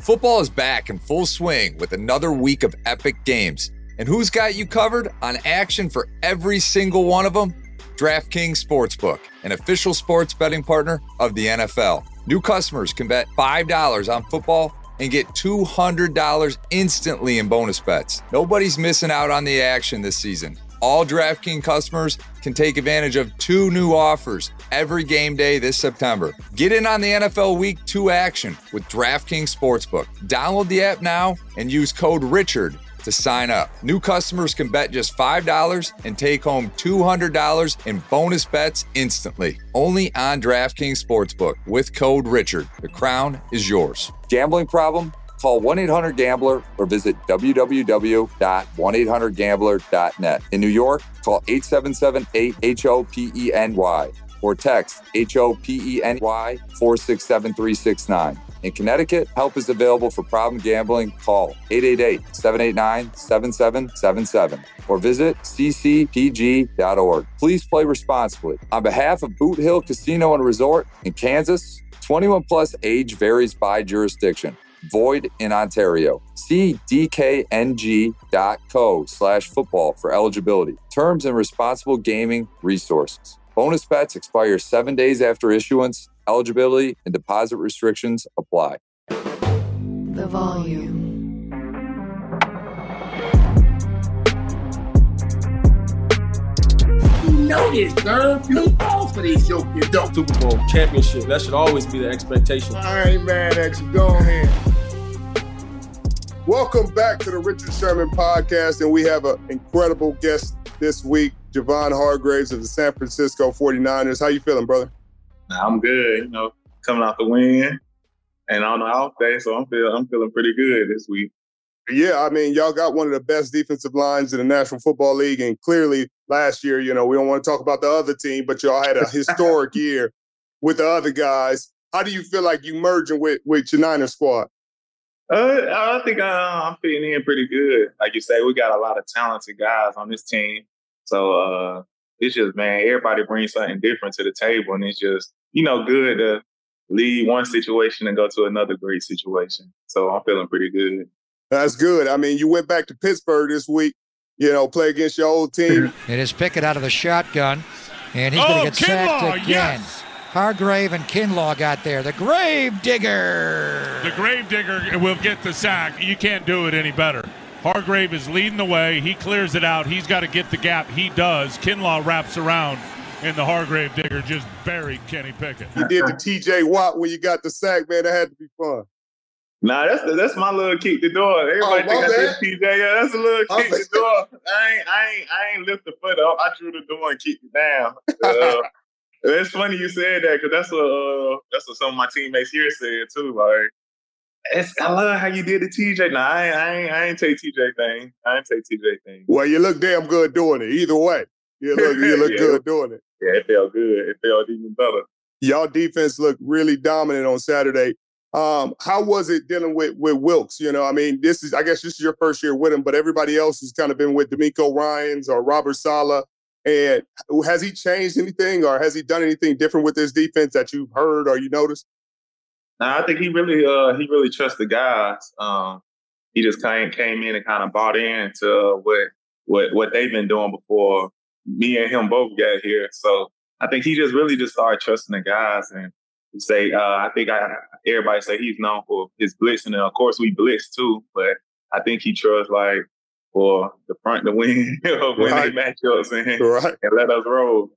Football is back in full swing with another week of epic games. And who's got you covered on action for every single one of them? DraftKings Sportsbook, an official sports betting partner of the NFL. New customers can bet $5 on football and get $200 instantly in bonus bets. Nobody's missing out on the action this season. All DraftKings customers can take advantage of two new offers every game day this September. Get in on the NFL Week 2 action with DraftKings Sportsbook. Download the app now and use code RICHARD to sign up. New customers can bet just $5 and take home $200 in bonus bets instantly. Only on DraftKings Sportsbook with code RICHARD. The crown is yours. Gambling problem? Call 1 800 Gambler or visit www.1800Gambler.net. In New York, call 877 8 HOPENY or text HOPENY 467 369. In Connecticut, help is available for problem gambling. Call 888-789-7777 or visit ccpg.org. Please play responsibly. On behalf of Boot Hill Casino and Resort in Kansas, 21 plus age varies by jurisdiction void in Ontario. See dkng.co slash football for eligibility, terms, and responsible gaming resources. Bonus bets expire seven days after issuance. Eligibility and deposit restrictions apply. The volume. You know this, girl. You fall for these yoke, you don't. Super Bowl championship. That should always be the expectation. I ain't mad at you. Go ahead. Welcome back to the Richard Sherman podcast, and we have an incredible guest this week, Javon Hargraves of the San Francisco 49ers. How you feeling, brother? I'm good. You know, coming off the win and on the off day, so I'm feeling I'm feeling pretty good this week. Yeah, I mean, y'all got one of the best defensive lines in the National Football League, and clearly last year, you know, we don't want to talk about the other team, but y'all had a historic year with the other guys. How do you feel like you merging with with your Niners squad? Uh, I think uh, I'm fitting in pretty good. Like you say, we got a lot of talented guys on this team. So uh, it's just, man, everybody brings something different to the table. And it's just, you know, good to leave one situation and go to another great situation. So I'm feeling pretty good. That's good. I mean, you went back to Pittsburgh this week, you know, play against your old team. It is Pickett out of the shotgun, and he's oh, going to get Kinlaw, sacked again. Yes. Hargrave and Kinlaw got there. The grave digger. The grave digger will get the sack. You can't do it any better. Hargrave is leading the way. He clears it out. He's got to get the gap. He does. Kinlaw wraps around, and the Hargrave digger just buried Kenny Pickett. You did the TJ Watt when you got the sack, man. That had to be fun. Nah, that's that's my little kick the door. Everybody Oh, think my I bad. did TJ. Yeah, that's a little My kick the door. I ain't I ain't I ain't lift the foot up. I drew the door and kicked it down. Uh, it's funny you said that because that's what uh, that's what some of my teammates here said too. Like, it's, I love how you did the TJ. Nah, I ain't, I ain't I ain't take TJ thing. I ain't take TJ thing. Well, you look damn good doing it. Either way, you look you look Yeah. good doing it. Yeah, it felt good. It felt even better. Y'all defense looked really dominant on Saturday. Um, how was it dealing with with Wilks? You know, I mean, this is I guess this is your first year with him, but everybody else has kind of been with DeMeco Ryans or Robert Saleh. And has he changed anything, or has he done anything different with this defense that you've heard or you noticed? Nah, I think he really uh he really trusts the guys. Um, he just came came in and kind of bought into what what what they've been doing before me and him both got here. So I think he just really just started trusting the guys and say uh, I think I everybody say he's known for his blitz and of course we blitz too, but I think he trusts like for the front to win when right. they matchups and, right. and let us roll.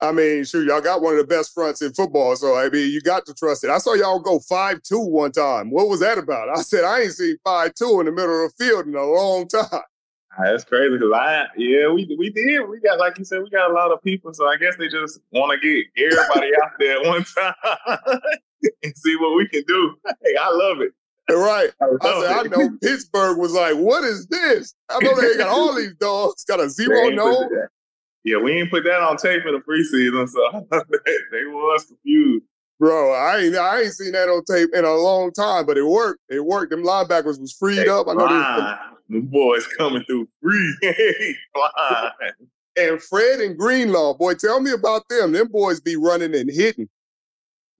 I mean, sure, y'all got one of the best fronts in football, so I mean, you got to trust it. I saw y'all go five two one time. What was that about? I said I ain't seen five two in the middle of the field in a long time. Ah, that's crazy I, yeah, we we did. We got like you said, we got a lot of people, so I guess they just want to get everybody out there at one time and see what we can do. Hey, I love it. Right. I, said, I know Pittsburgh was like, what is this? I know they got all these dogs, got a zero no. Yeah, we ain't put that on tape in the preseason, so they, was confused. Bro, I ain't I ain't seen that on tape in a long time, but it worked. It worked. Them linebackers was freed they up. I know they, the boys coming through free. And Fred and Greenlaw, boy, tell me about them. Them boys be running and hitting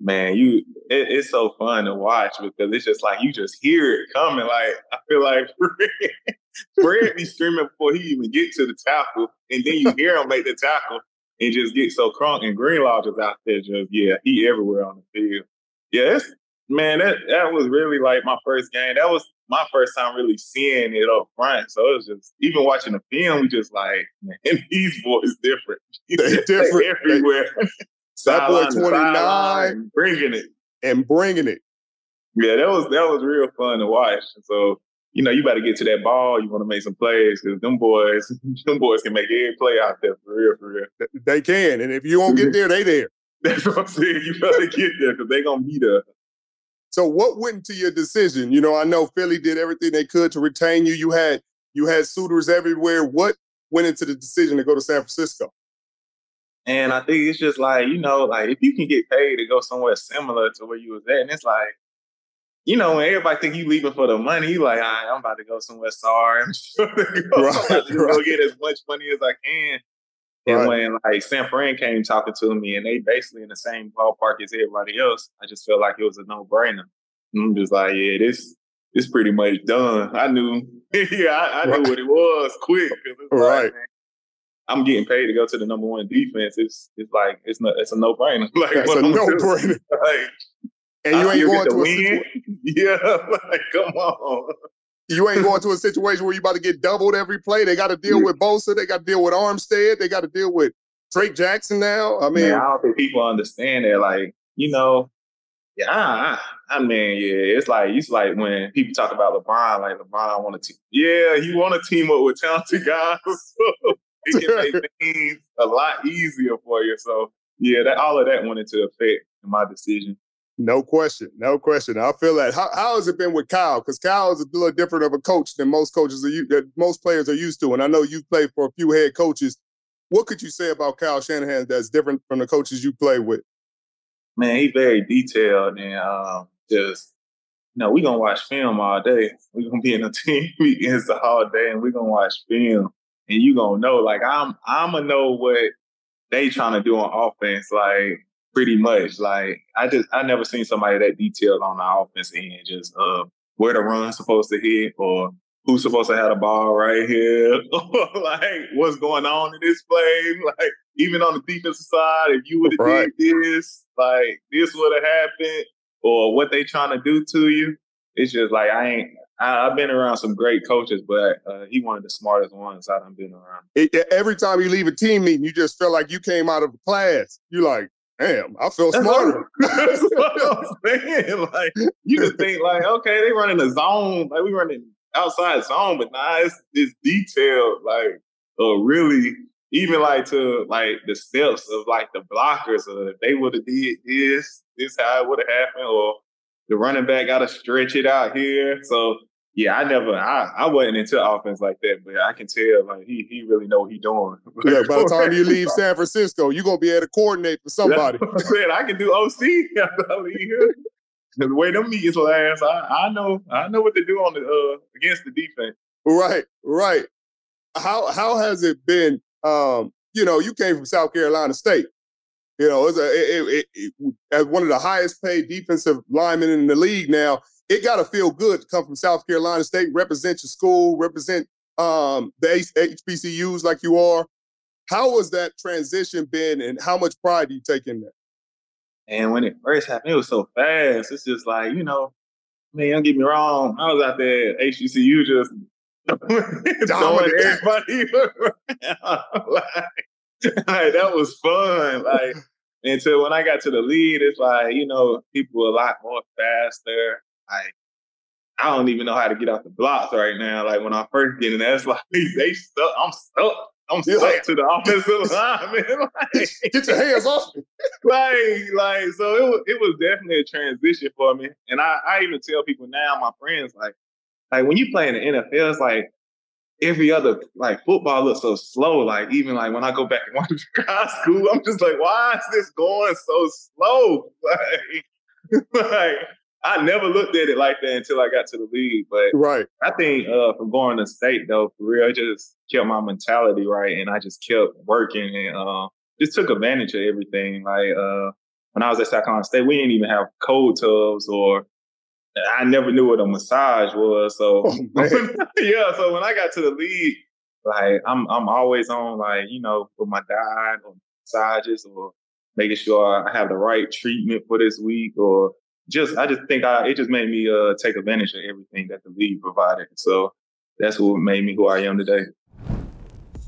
man, you it, it's so fun to watch because it's just like you just hear it coming. Like I feel like Fred, Fred be screaming before he even get to the tackle, and then you hear him make the tackle and just get so crunk. And Greenlaw just out there, just yeah, he everywhere on the field. Yeah, man, that that was really like my first game. That was my first time really seeing it up front. So it was just even watching the film, we just like, man, these boys different. They different everywhere. That boy 29 bringing it and bringing it. Yeah, that was that was real fun to watch. So you know, you better get to that ball. You want to make some plays because them boys, them boys can make every play out there for real, for real. They can, and if you don't get there, they there. That's what I'm saying. You better get there because they gonna be there. So, what went into your decision? You know, I know Philly did everything they could to retain you. You had you had suitors everywhere. What went into the decision to go to San Francisco? And I think it's just like, you know, like if you can get paid to go somewhere similar to where you was at, and it's like, you know, when everybody think you leaving for the money, you like, right, I'm about to go somewhere sorry. I'm, sure to go, right, to right. go get as much money as I can. And right. when like San Fran came talking to me and they basically in the same ballpark as everybody else, I just felt like it was a no brainer. I'm just like, yeah, this this pretty much done. I knew, yeah, I, I knew what it was quick. right. Like, I'm getting paid to go to the number one defense. It's it's like it's not it's a no brainer. like it's a no brainer. Like, and you uh, ain't going to, to win. yeah, like come on. You ain't going to a situation where you about to get doubled every play. They got to deal with Bosa. They got to deal with Armstead. They got to deal with Drake Jackson now. I mean, Man, I don't think people understand that. Like, you know, yeah, I, I, mean, yeah, it's like it's like when people talk about LeBron, like LeBron I want to, yeah, he want to team up with talented guys it can make things a lot easier for you. So yeah, that all of that went into effect in my decision. No question, no question. I feel that. How, how has it been with Kyle? Because Kyle is a little different of a coach than most coaches are. That most players are used to, and I know you've played for a few head coaches. What could you say about Kyle Shanahan that's different from the coaches you play with? Man, he's very detailed and um, just you know, we're gonna watch film all day. We're gonna be in the team meetings all day and we're gonna watch film and you gonna know. Like I'm, I'm gonna know what they trying to do on offense. Like pretty much. Like I just, I never seen somebody that detailed on the offense end. Just uh, where the run's supposed to hit or who's supposed to have the ball right here. like what's going on in this play. Like even on the defensive side, if you would have right. did this, like this would have happened, or what they trying to do to you. It's just like I ain't I, have been around some great coaches, but uh, he one of the smartest ones I've been around. It, every time you leave a team meeting, you just feel like you came out of a class. You're like, damn, I feel that's smarter. That's what I'm saying. Like you just think like, okay, they running a zone, like we running outside zone, but nah, it's it's detailed, like uh, really even like to like the steps of like the blockers. Uh, if they would have did this, this how it would have happened, or the running back got to stretch it out here. So yeah, I never, I, I wasn't into offense like that, but I can tell like he he really know what he doing. yeah, by the time you leave San Francisco, you're gonna be able to coordinate for somebody. I said I can do OC after I leave here. the way them meetings last, I, I know I know what to do on the uh, against the defense. Right, right. How how has it been? Um, you know, you came from South Carolina State. You know, it's a, it, it, it, as one of the highest paid defensive linemen in the league now, it got to feel good to come from South Carolina State, represent your school, represent um, the HBCUs like you are. How was that transition been, and how much pride do you take in that? And when it first happened, it was so fast. It's just like, you know, man, don't get me wrong. I was out there at HBCU just throwing everybody like, like, that was fun. Like until when I got to the lead, it's like, you know, people a lot more faster. Like I don't even know how to get off the blocks right now. Like when I first get in there, it's like they stuck. I'm stuck. I'm stuck yeah. to the offensive line, man. Like, get your hands off me. like, like, so it was it was definitely a transition for me. And I, I even tell people now, my friends, like, like when you play in the NFL, it's like every other like football looks so slow. Like even like when I go back and watch high school, I'm just like, why is this going so slow? Like, like I never looked at it like that until I got to the league. But right, I think uh, from going to state though, for real, it just kept my mentality right, and I just kept working and uh, just took advantage of everything. Like uh, when I was at South Carolina State, we didn't even have cold tubs or I never knew what a massage was. So oh, yeah, so when I got to the league, like I'm I'm always on like you know with my diet or massages or making sure I have the right treatment for this week or just I just think I it just made me uh take advantage of everything that the league provided. So that's what made me who I am today.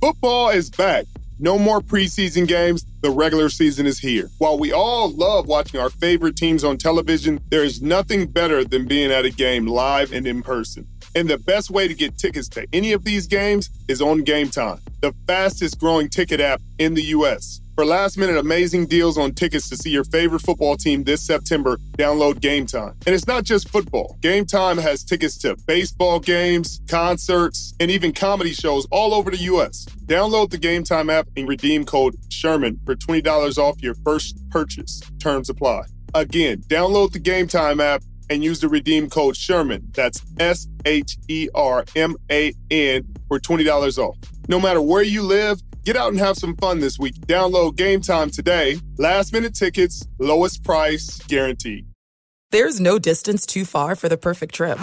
Football is back. No more preseason games. The regular season is here. While we all love watching our favorite teams on television, there is nothing better than being at a game live and in person. And the best way to get tickets to any of these games is on Game Time, the fastest growing ticket app in the U.S. For last minute amazing deals on tickets to see your favorite football team this September, download Game Time. And it's not just football. Game Time has tickets to baseball games, concerts, and even comedy shows all over the U.S. Download the Game Time app and redeem code Sherman for $20 off your first purchase. Terms apply. Again, download the Game Time app and use the redeem code Sherman. That's S H E R M A N for $20 off. No matter where you live, Get out and have some fun this week. Download Game Time today. Last minute tickets, lowest price guaranteed. There's no distance too far for the perfect trip.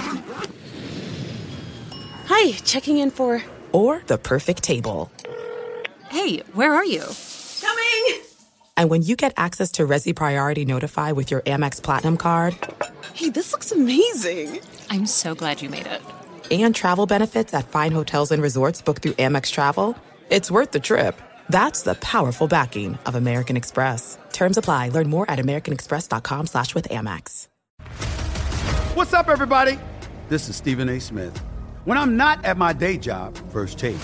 Hi, checking in for. Or the perfect table. Hey, where are you? Coming! And when you get access to Resy Priority Notify with your Amex Platinum card. Hey, this looks amazing! I'm so glad you made it. And travel benefits at fine hotels and resorts booked through Amex Travel it's worth the trip. That's the powerful backing of American Express. Terms apply. Learn more at americanexpress.com slash with Amex. What's up, everybody? This is Stephen A. Smith. When I'm not at my day job, First Take,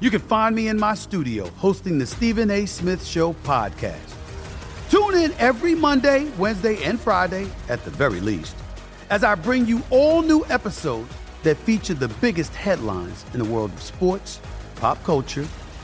you can find me in my studio hosting the Stephen A. Smith Show podcast. Tune in every Monday, Wednesday, and Friday, at the very least, as I bring you all new episodes that feature the biggest headlines in the world of sports, pop culture,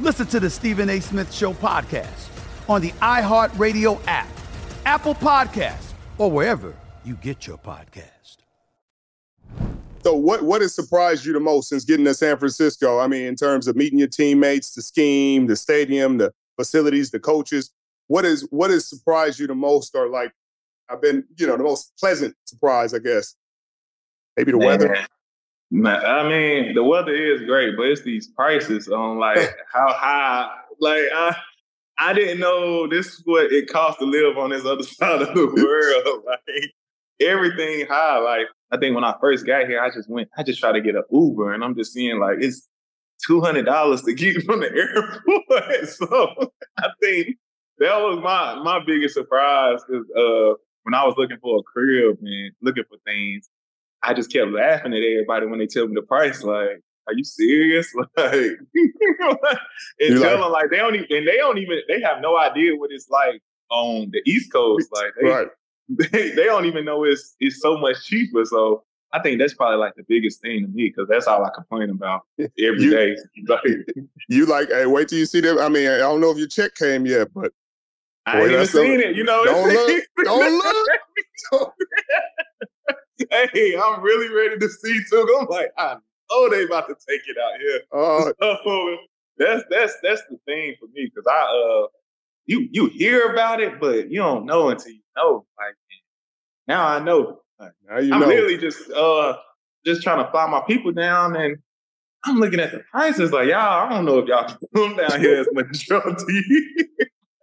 Listen to the Stephen A. Smith Show podcast on the iHeartRadio app, Apple Podcast, or wherever you get your podcast. So, what what has surprised you the most since getting to San Francisco? I mean, in terms of meeting your teammates, the scheme, the stadium, the facilities, the coaches. What is what has surprised you the most, or like I've been, you know, the most pleasant surprise, I guess. Maybe the Man. weather. Man, I mean, the weather is great, but it's these prices on like how high. Like I, I didn't know this is what it costs to live on this other side of the world. like everything high. Like I think when I first got here, I just went. I just tried to get an Uber, and I'm just seeing like it's two hundred dollars to get from the airport. so I think that was my my biggest surprise because uh, when I was looking for a crib and looking for things, I just kept laughing at everybody when they tell me the price. Like, are you serious? Like, and You're tell like, them like they don't even, and they don't even, they have no idea what it's like on the East Coast. Like they, Right. they, they don't even know it's it's so much cheaper. So I think that's probably like the biggest thing to me because that's all I complain about every You- day. Like, You like, hey, wait till you see them. I mean, I don't know if your check came yet, but I Boy, ain't even that's some- seen it. You know, Don't look, don't look. hey, I'm really ready to see too. I'm like, I know they about to take it out here. uh, So that's that's that's the thing for me because I uh you you hear about it, but you don't know until you know. Like now I know. Like, now you I'm know. literally just uh just trying to fly my people down and I'm looking at the prices like y'all, I don't know if y'all come down here as much as majority.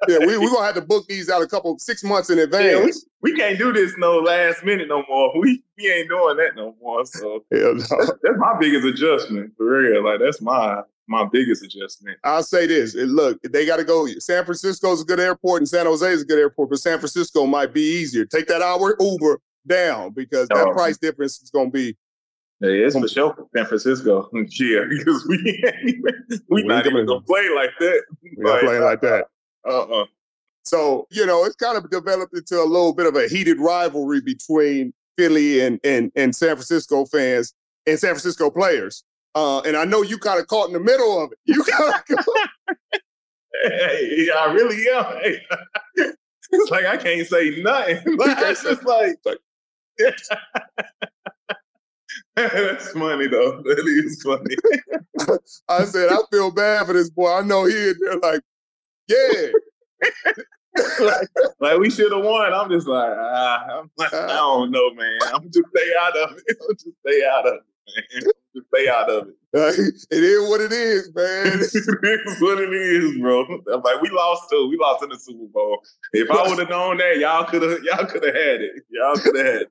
Yeah, we we gonna have to book these out a couple six months in Yeah, we, advance. we can't do this no last minute no more. We we ain't doing that no more. So no. that's, that's my biggest adjustment for real. Like that's my my biggest adjustment. I'll say this: look, they got to go. San Francisco's a good airport, and San Jose is a good airport, but San Francisco might be easier. Take that hour Uber down because that Oh. price difference is gonna be. Yeah, it's for sure San Francisco. Yeah, because we ain't even, we We not even gonna play like that. We're not playing like that. Uh uh So you know, it's kind of developed into a little bit of a heated rivalry between Philly and and and San Francisco fans and San Francisco players. Uh, and I know you kind of caught in the middle of it. You kind of Hey, I really am. Hey. It's like I can't say nothing. Like, it's just like that's funny though. That is funny. I said, I feel bad for this boy. I know he in there like, yeah. like, like we should have won. I'm just like, ah, I'm like, I don't know, man. I'm just stay out of it. I'm just stay out of it, man. Just stay out of it. it is what it is, man. it's what it is, bro. I'm like, we lost too. We lost in the Super Bowl. If I would have known that, y'all could have, y'all could have had it. Y'all could have had it.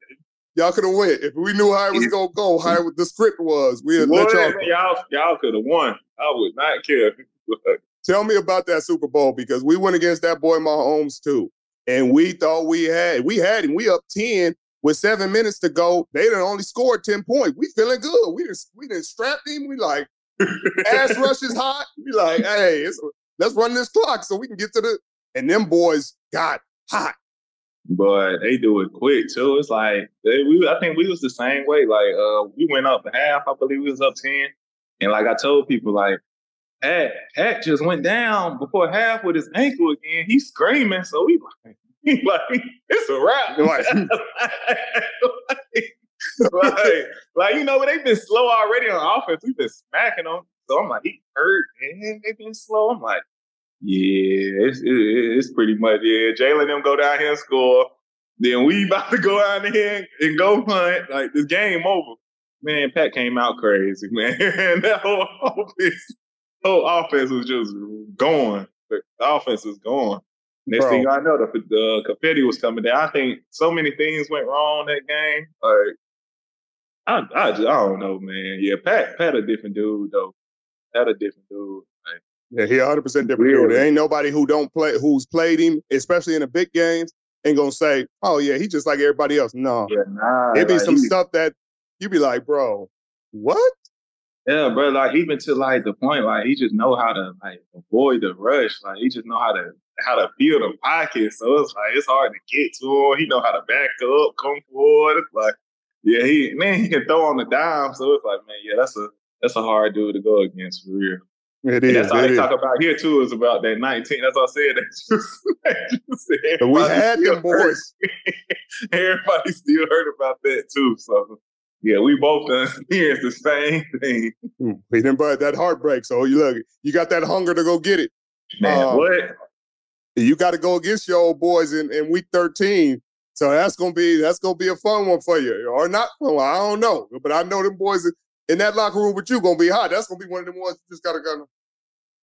Y'all could have went. If we knew how it was gonna go, how it- the script was, we'd Boy, let y'all. y'all, y'all could have won. I would not care. Tell me about that Super Bowl because we went against that boy Mahomes too, and we thought we had we had him. We up ten with seven minutes to go. They done only scored ten points. We feeling good. We just we didn't strap him. We like ass rush is hot. We like hey, let's run this clock so we can get to the. And them boys got hot. but they do it quick too. It's like they, we, I think we was the same way. Like uh, we went up half. I believe we was up ten, and like I told people, like Pat, Pat just went down before half with his ankle again. He's screaming, so we like, like it's a wrap. Right. Hmm. like, like, you know, they've been slow already on offense. We've been smacking them. So I'm like, he hurt and they've been slow. I'm like, yeah, it's, it- it's pretty much, yeah. Jalen them go down here and score. Then we about to go out here and, go hunt. Like, this game over. Man, Pat came out crazy, man. that whole offense, whole offense was just gone. The offense is gone. Next Bro. thing I know, the, the confetti was coming down. I think so many things went wrong that game. Like, I, I, just, I don't know, man. Yeah, Pat, Pat a different dude though. Pat a different dude. Like, Yeah, he 100 percent different dude. There ain't nobody who don't play who's played him, especially in the big games, ain't gonna say, "Oh yeah, he's just like everybody else." No, yeah, nah. it be like, some he- stuff that you'd be like, "Bro, what?" Yeah, bro. Like even to like the point, like he just know how to like avoid the rush. Like he just know how to how to feel the pocket. So it's like it's hard to get to him. He know how to back up, come forward. It's like, yeah, he man, he can throw on the dime. So it's like, man, yeah, that's a that's a hard dude to go against for real. It And that's all they is. talk about here too is about that 19. That's all I said. Just, just said we had them boys. Everybody still heard about that too. So yeah, we both done experienced the same thing. We didn't but that heartbreak. So you look, you got that hunger to go get it. Man, Um, what? You got to go against your old boys in, in week 13. So that's gonna be that's gonna be a fun one for you, or not one, I don't know, but I know them boys in, that locker room with you gonna be hot. That's gonna be one of them ones you just gotta kind of.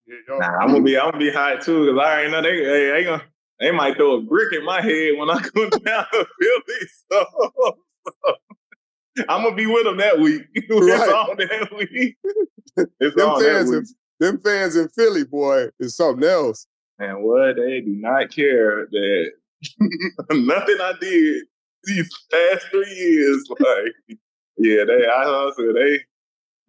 Yeah. Nah, I'm gonna be I'm gonna be hot too because I already know they they, they gonna they might throw a brick in my head when I come down to Philly. So, so I'm gonna be with them that week. it's Right. on that week. It's them on that fans week. in them fans in Philly, boy, is something else. And what they do not care that nothing I did these past three years. Like, yeah, they I said they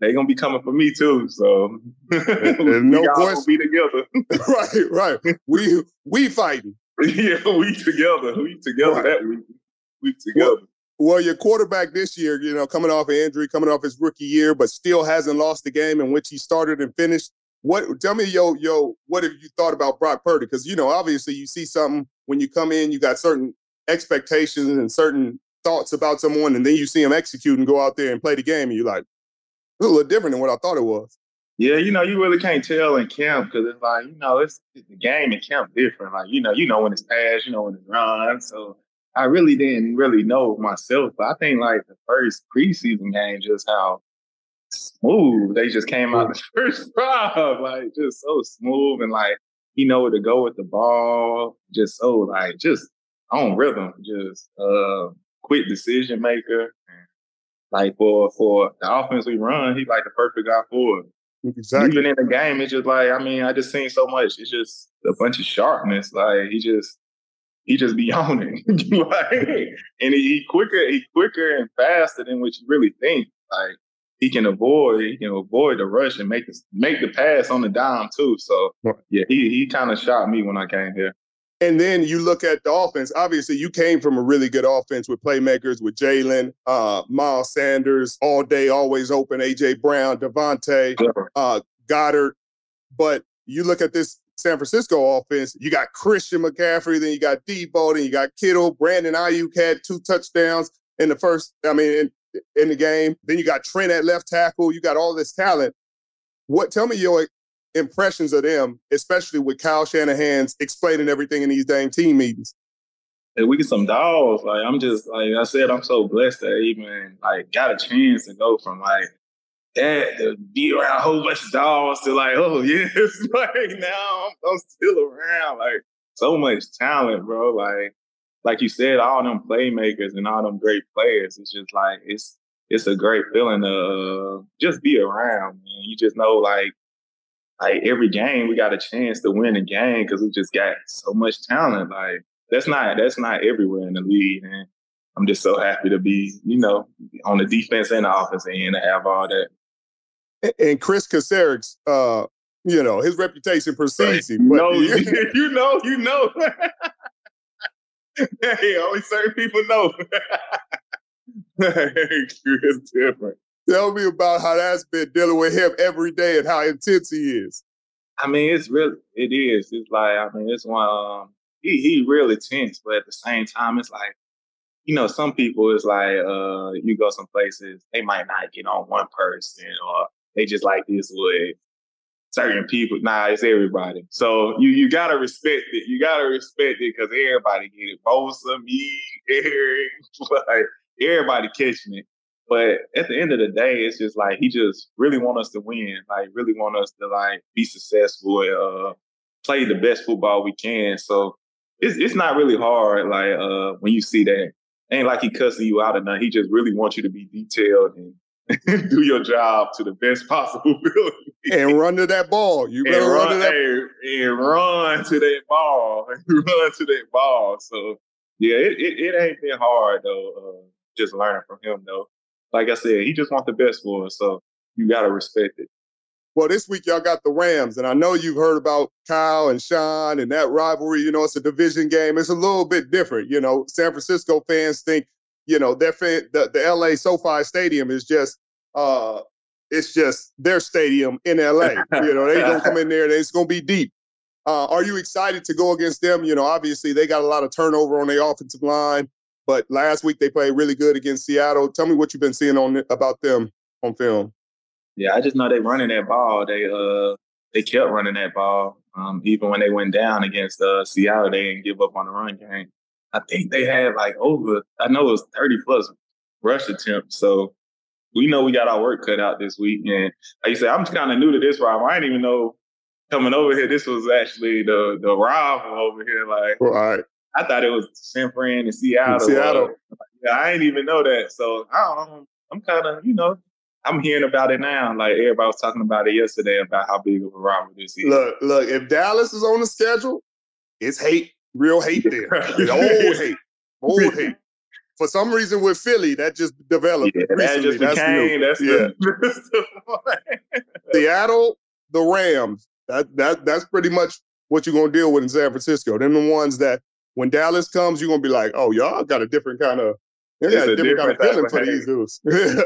they gonna be coming for me too. So we no gonna be together. right, right. We we fighting. yeah, we together. We together right. that week. We together. Well, well, your quarterback this year, you know, coming off an injury, coming off his rookie year, but still hasn't lost a game in which he started and finished. What? Tell me, yo, yo, what have you thought about Brock Purdy? Because you know, obviously, you see something when you come in, you got certain expectations and certain thoughts about someone, and then you see him execute and go out there and play the game, and you're like, it's a little different than what I thought it was. Yeah, you know, you really can't tell in camp because it's like, you know, it's the game in camp different. Like, you know, you know when it's pass, you know when it's run. So I really didn't really know myself. But I think like the first preseason game, just how smooth they just came out the first drive, like just so smooth and like he know where to go with the ball, just so like just on rhythm, just uh quick decision maker. Like for for the offense we run, he's like the perfect guy for it. Exactly. Even in the game, it's just like I mean, I just seen so much. It's just a bunch of sharpness. Like he just he just be on it. like, and he, he, quicker, he quicker and faster than what you really think. Like he can avoid, he can avoid the rush and make the make the pass on the dime too. So yeah, he he kind of shot me when I came here. And then you look at the offense. Obviously, you came from a really good offense with playmakers with Jalen, uh, Miles Sanders, all day, always open, AJ Brown, DeVonta, uh, Goedert. But you look at this San Francisco offense, you got Christian McCaffrey, then you got Deebo, then you got Kittle. Brandon Aiyuk had two touchdowns in the first, I mean, in, in the game. Then you got Trent at left tackle. You got all this talent. What? Tell me your impressions of them, especially with Kyle Shanahan's explaining everything in these dang team meetings? Hey, we get some dogs. Like I'm just like I said, I'm so blessed that even like got a chance to go from like that to be around a whole bunch of dogs to like, oh yes, like now I'm, I'm still around. Like so much talent, bro. Like like you said, all them playmakers and all them great players. It's just like it's it's a great feeling to uh, just be around. Man. You just know like like every game we got a chance to win a game because we just got so much talent. Like that's not that's not everywhere in the league, and I'm just so happy to be you know on the defense and the offense end to have all that. And Chris Kocurek, uh, you know his reputation precedes him. no, you, you know, you know. hey, only certain people know. it's different. Tell me about how that's been dealing with him every day and how intense he is. I mean, it's really it is. It's like I mean, it's one. Um, he he really tense, but at the same time, it's like you know, some people it's like uh, you go some places they might not get on one person or they just like this with certain people. Nah, it's everybody. So you you gotta respect it. You gotta respect it because everybody get it. Bosa, me, Arik, like everybody catching it. But at the end of the day, it's just like he just really want us to win. Like really want us to like be successful and uh, play the best football we can. So it's it's not really hard. Like uh, when you see that, ain't like he cussing you out or nothing. He just really wants you to be detailed and do your job to the best possible ability. and run to that ball. You better run, run, to that and, and run to that ball. run to that ball. So yeah, it, it, it ain't been hard though. Uh, just learning from him though like I said, he just wants the best for us. So you got to respect it. Well, this week y'all got the Rams, and I know you've heard about Kyle and Sean and that rivalry. You know, it's a division game. It's a little bit different. You know, San Francisco fans think, you know, their fan, the, the LA SoFi Stadium is just, uh, it's just their stadium in LA. you know, they gonna come in there. and It's gonna be deep. Uh, are you excited to go against them? You know, obviously they got a lot of turnover on their offensive line. But last week they played really good against Seattle. Tell me what you've been seeing on about them on film. Yeah, I just know they're running that ball. They uh they kept running that ball. Um, even when they went down against uh, Seattle, they didn't give up on the run game. I think they had like over, I know it was 30 plus rush attempts. So we know we got our work cut out this week. And like you said, I'm kind of new to this rival. I didn't even know coming over here, this was actually the the rival over here. Like, right. I thought it was San Fran and Seattle. Uh, Seattle. Yeah, I didn't even know that. So I don't, I'm kind of, you know, I'm hearing about it now. Like everybody was talking about it yesterday about how big of a rivalry this is. Look, look, if Dallas is on the schedule, it's hate, real hate there. Old hate, old hate. For some reason with Philly, that just developed. Yeah, that just that's became, new. that's yeah. the Seattle, the Rams. That that that's pretty much what you're gonna deal with in San Francisco. Them the ones that when Dallas comes, you're gonna be like, oh, y'all got a different kind of, they got a different, kind of feeling for these dudes.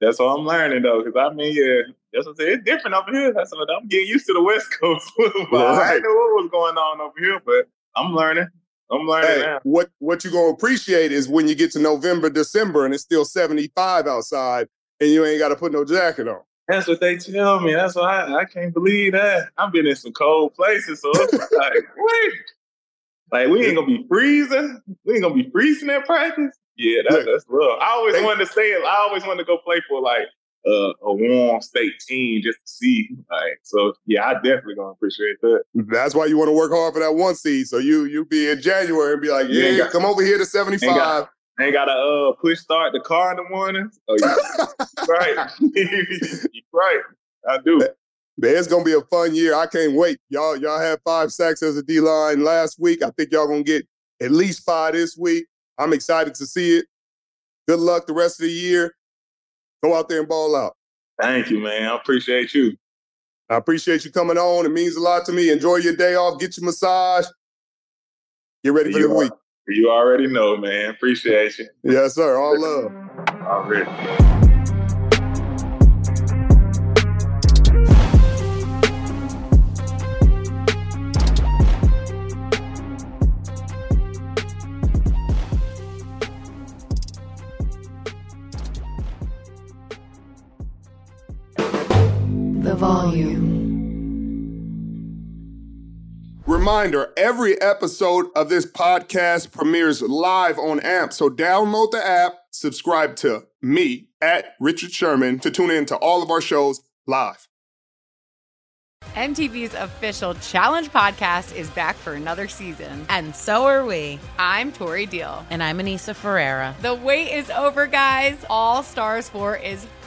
That's what I'm learning though, because I mean, yeah, that's what I'm saying. It's different over here. That's what I'm getting used to the West Coast. but I didn't know what was going on over here, but I'm learning. I'm learning Hey, now. what what you gonna appreciate is when you get to November, December, and it's still 75 outside, and you ain't got to put no jacket on. That's what they tell me. That's why I, I can't believe that. I've been in some cold places, so it's like, wait, like we ain't gonna be freezing. We ain't gonna be freezing at practice. Yeah, that, that's love. I always wanted to say it. I always wanted to go play for like uh, a warm state team just to see. Like, so yeah, I definitely gonna appreciate that. That's why you want to work hard for that one seed. So you you be in January and be like, yeah, got- come over here to Ain't 75. ain't got to uh, push start the car in the morning. Oh, yeah. right, right. I do. It's gonna be a fun year. I can't wait. Y'all, y'all had five sacks as a D line last week. I think y'all gonna get at least five this week. I'm excited to see it. Good luck the rest of the year. Go out there and ball out. Thank you, man. I appreciate you. I appreciate you coming on. It means a lot to me. Enjoy your day off. Get your massage. Get ready for You the are- week. You already know, man. Appreciate you. Yes, sir. All love. Already. The volume. Reminder every episode of this podcast premieres live on AMP. So download the app, subscribe to me at Richard Sherman to tune in to all of our shows live. MTV's official Challenge podcast is back for another season. And so are we. I'm Tori Deal. And I'm Aneesa Ferreira. The wait is over, guys. All Stars 4 is